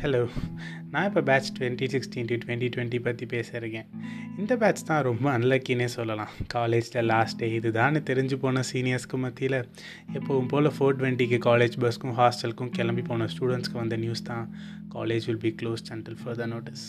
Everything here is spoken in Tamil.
ஹலோ நான் இப்போ batch twenty sixteen to twenty twenty பற்றி பேசியிருக்கேன் இந்த பேட்ச் தான் ரொம்ப அன்லக்கினே சொல்லலாம். காலேஜில் லாஸ்ட் டே இதுதான்னு தெரிஞ்சு போன சீனியர்ஸ்க்கு மத்தியில் எப்போவும் போல் ஃபோர் டுவெண்ட்டிக்கு காலேஜ் பஸ்க்கும் ஹாஸ்டலுக்கும் கிளம்பி போன ஸ்டூடெண்ட்ஸ்க்கு வந்த நியூஸ் தான். College will be close until further notice